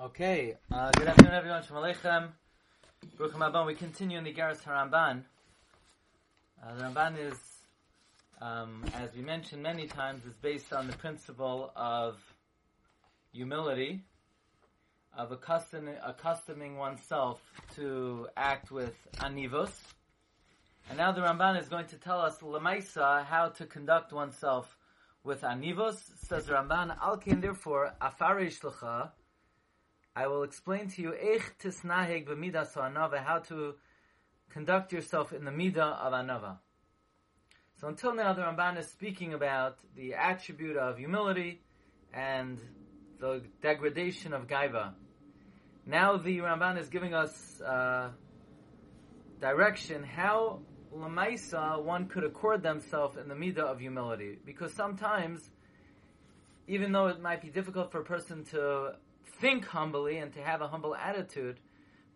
Okay, uh, good afternoon everyone. Shalom Aleichem. Baruch Haba. We continue in the Geras Haramban. Uh, the Ramban is, um, as we mentioned many times, is based on the principle of humility, of accustoming, accustoming oneself to act with anivos. And now the Ramban is going to tell us lemaisa how to conduct oneself with anivos. Says Ramban, Alkin therefore afarish lecha. I will explain to you how to conduct yourself in the midah of anava. So until now, the Ramban is speaking about the attribute of humility and the degradation of gaiva. Now the Ramban is giving us uh, direction how lamaisa one could accord themselves in the midah of humility, because sometimes, even though it might be difficult for a person to think humbly and to have a humble attitude,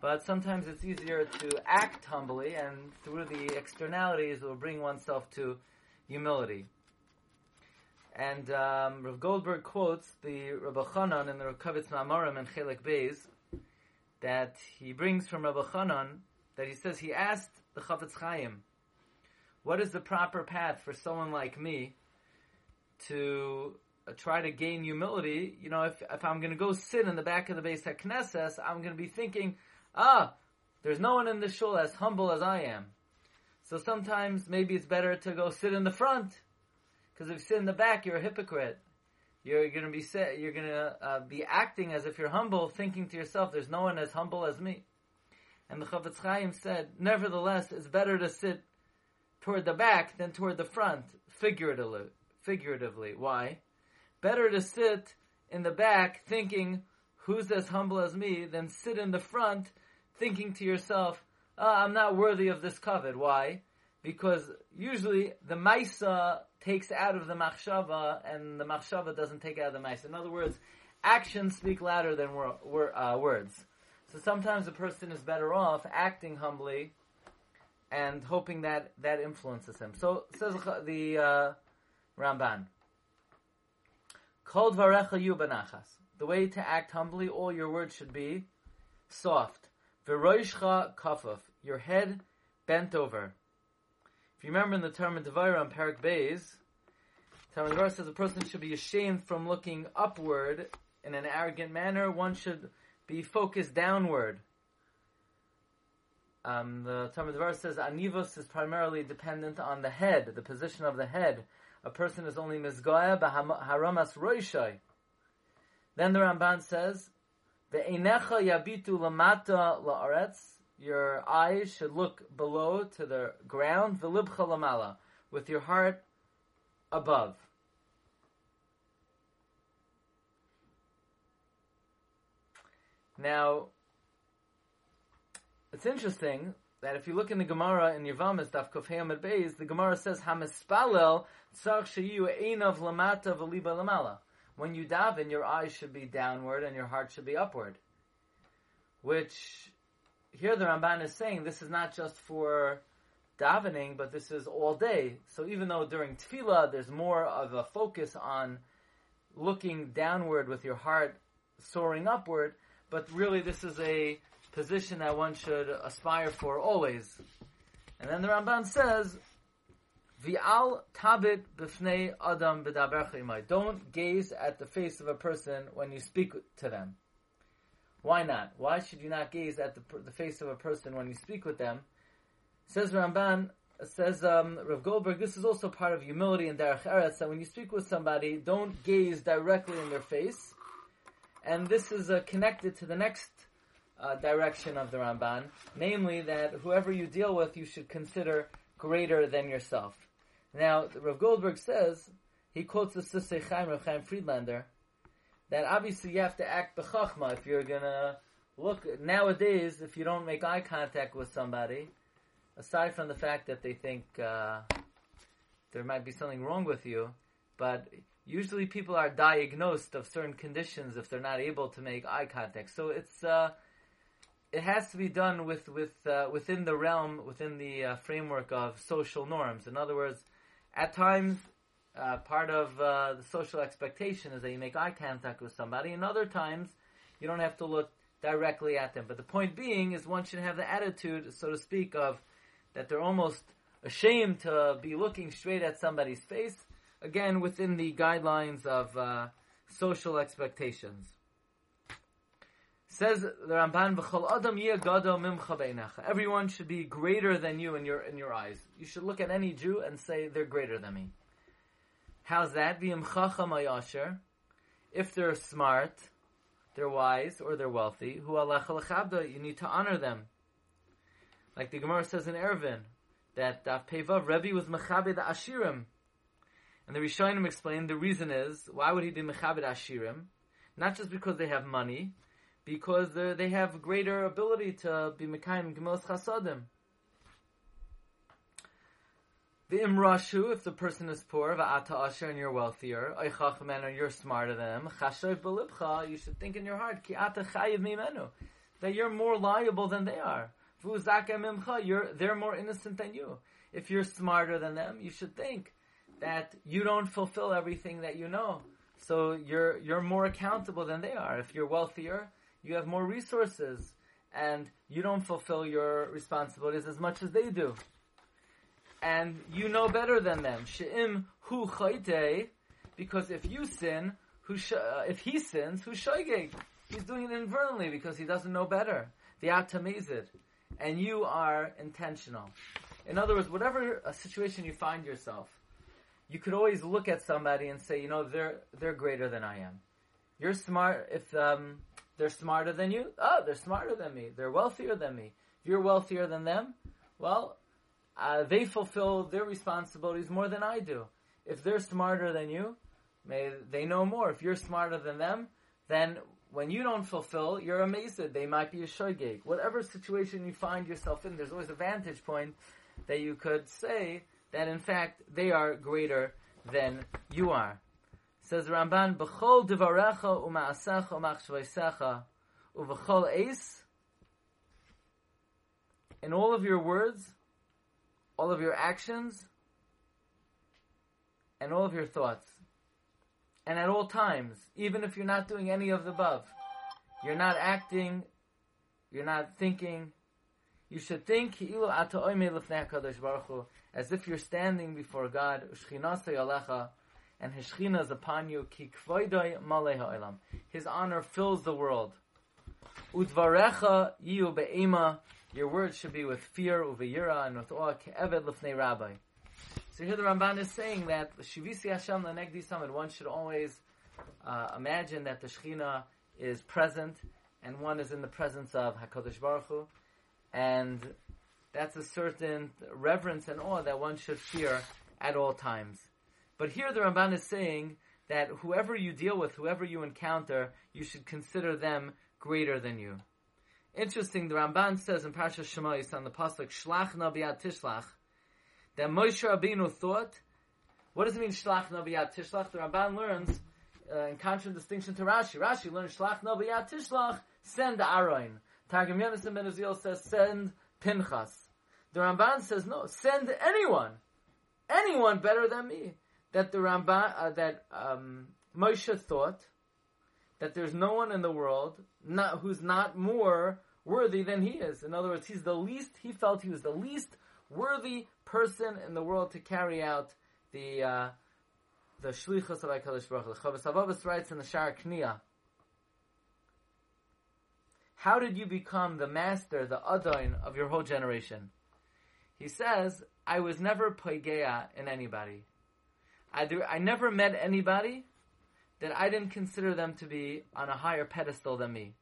but sometimes it's easier to act humbly, and through the externalities will bring oneself to humility. And um, Rav Goldberg quotes the Rabbi Chanan in the Rakavitz Ma'amarim and Chelik Beis that he brings from Rabbi Chanan that he says he asked the Chafetz Chaim, what is the proper path for someone like me to try to gain humility? You know, if, if I'm going to go sit in the back of the Beis HaKnesses, I'm going to be thinking, ah, there's no one in the shul as humble as I am. So sometimes maybe it's better to go sit in the front, because if you sit in the back, you're a hypocrite. You're going to be you're going to uh, be acting as if you're humble, thinking to yourself, "There's no one as humble as me." And the Chafetz Chaim said, nevertheless, it's better to sit toward the back than toward the front, figuratively. Figuratively, why? Better to sit in the back thinking, "Who's as humble as me?" than sit in the front thinking to yourself, oh, I'm not worthy of this covet. Why? Because usually the Maisa takes out of the Machshava and the Machshava doesn't take out of the Maisa. In other words, actions speak louder than uh, words. So sometimes a person is better off acting humbly and hoping that that influences him. So says the uh, Ramban. Kol dvarecha yubanachas. The way to act humbly, all your words should be soft. V'roishcha kafuf, your head bent over. If you remember in the Tomer Devorah on Parak Beis, Tomer Devorah says a person should be ashamed from looking upward in an arrogant manner. One should be focused downward. Um, the Tomer Devorah says anivos is primarily dependent on the head, the position of the head. A person is only mizgoya haramas roishai. Then the Ramban says the Ve'enecha yabitu lamata la'aretz. Your eyes should look below to the ground. V'libcha lamala. With your heart above. Now, it's interesting that if you look in the Gemara in Yavamas, Daf Kofheim at Beis, the Gemara says, Hamispalel tzarch sheyu einav lamata v'liba lamala when you daven, your eyes should be downward and your heart should be upward. Which, here the Ramban is saying this is not just for davening, but this is all day. So even though during tefillah there's more of a focus on looking downward with your heart soaring upward, but really this is a position that one should aspire for always. And then the Ramban says, V'al tabit b'fnei adam b'daber Don't gaze at the face of a person when you speak to them. Why not? Why should you not gaze at the, the face of a person when you speak with them? Says Ramban, says um, Rav Goldberg, this is also part of humility and Derech Eretz, that when you speak with somebody, don't gaze directly in their face. And this is uh, connected to the next uh, direction of the Ramban, namely that whoever you deal with, you should consider greater than yourself. Now, Rav Goldberg says, he quotes the Sifsei Chaim, Rav Chaim Friedlander, that obviously you have to act b'chachma if you're gonna look, nowadays, if you don't make eye contact with somebody, aside from the fact that they think, uh, there might be something wrong with you, but usually people are diagnosed of certain conditions if they're not able to make eye contact. So it's, uh, it has to be done with, with, uh, within the realm, within the uh, framework of social norms. In other words, at times, uh, part of uh, the social expectation is that you make eye contact with somebody, and other times, You don't have to look directly at them. But the point being is one should have the attitude, so to speak, of that they're almost ashamed to be looking straight at somebody's face. Again, within the guidelines of uh, social expectations. Says the Ramban, "V'chol adam gado mimcha Everyone should be greater than you in your in your eyes. You should look at any Jew and say they're greater than me. How's that? V'im chacham ayasher. If they're smart, they're wise, or they're wealthy, you need to honor them. Like the Gemara says in Eruvin, that Daf Pevav, Rebbe was mechabed ashirim. And the Rishonim explained the reason is, why would he be mechabed ashirim? Not just because they have money, because uh, they have greater ability to be mekayim gemos chasadim. The imrashu, if the person is poor, va'ata asher, and you're wealthier, oichachman, and you're smarter than them, chashav belibcha, you should think in your heart, ki ata chayiv mimenu, that you're more liable than they are. You're, they're more innocent than you. If you're smarter than them, you should think that you don't fulfill everything that you know. So you're, you're more accountable than they are. If you're wealthier, you have more resources and you don't fulfill your responsibilities as much as they do. And you know better than them. She'im hu chayte, because if you sin, who sh- uh, if he sins, who shoygeg? He's doing it inadvertently because he doesn't know better. The atamezid. And you are intentional. In other words, whatever a situation you find yourself, you could always look at somebody and say, you know, they're they're greater than I am. You're smart. If um, they're smarter than you. Oh, they're smarter than me. They're wealthier than me. If you're wealthier than them, well, uh, they fulfill their responsibilities more than I do. If they're smarter than you, may they know more. If you're smarter than them, then when you don't fulfill, you're amazed. They might be a shogeg. Whatever situation you find yourself in, there's always a vantage point that you could say that in fact they are greater than you are. Says Ramban, "B'chol divarecha u'ma'asecha u'machshveisecha u'v'chol eis." In all of your words, all of your actions, and all of your thoughts, and at all times, even if you're not doing any of the above, you're not acting, you're not thinking. You should think as if you're standing before God and His Shechina is upon you. Ki kvoidoi malei ha'olam. His honor fills the world. Udvarecha yiu be'ema. Your words should be with fear, uveyira, and with awe. Ke'eved lifnei rabbi. So here the Ramban is saying that Shivisi Hashem Lenegdi Tamid, one should always uh, imagine that the Shechina is present and one is in the presence of HaKadosh Baruch Hu. And that's a certain reverence and awe that one should fear at all times. But here the Ramban is saying that whoever you deal with, whoever you encounter, you should consider them greater than you. Interesting, the Ramban says in Parsha Shemais on the pasuk Shlach Nabiyat Tishlach that Moshe Rabbeinu thought. What does it mean Shlach Nabiyat Tishlach? The Ramban learns uh, in contradistinction to Rashi. Rashi learns Shlach Nabiyat Tishlach send Aaron. Targum Yonasan Ben Uziel says send Pinchas. The Ramban says no, send anyone, anyone better than me that the Ramban, uh, that um, Moshe thought that there's no one in the world not, who's not more worthy than he is. In other words, he's the least, he felt he was the least worthy person in the world to carry out the, uh, the shlichus of HaKadosh Baruch Hu. Chavos writes in the Shar Kniya, how did you become the master, the Adain of your whole generation? He says, I was never poigeya in anybody. I, I never met anybody that I didn't consider them to be on a higher pedestal than me.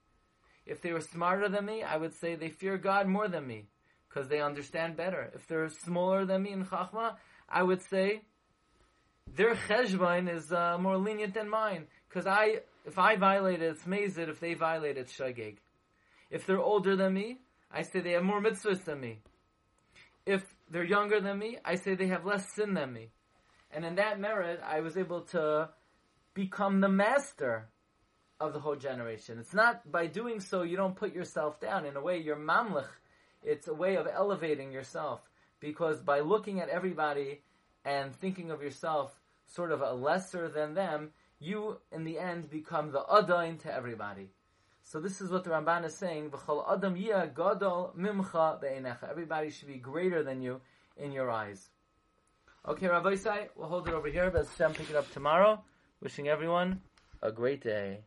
If they were smarter than me, I would say they fear God more than me because they understand better. If they're smaller than me in Chachma, I would say their cheshbon is uh, more lenient than mine because I, if I violate it, it's mazid. If they violate it, it's shagig. If they're older than me, I say they have more mitzvahs than me. If they're younger than me, I say they have less sin than me. And in that merit, I was able to become the master of the whole generation. It's not by doing so you don't put yourself down. In a way, you're mamlich. It's a way of elevating yourself. Because by looking at everybody and thinking of yourself sort of a lesser than them, you in the end become the adain to everybody. So this is what the Ramban is saying. V'chol adam yia gadol mimcha be'enecha. Everybody should be greater than you in your eyes. Okay, Rabbi Isai, we'll hold it over here. Let's pick it up tomorrow. Wishing everyone a great day.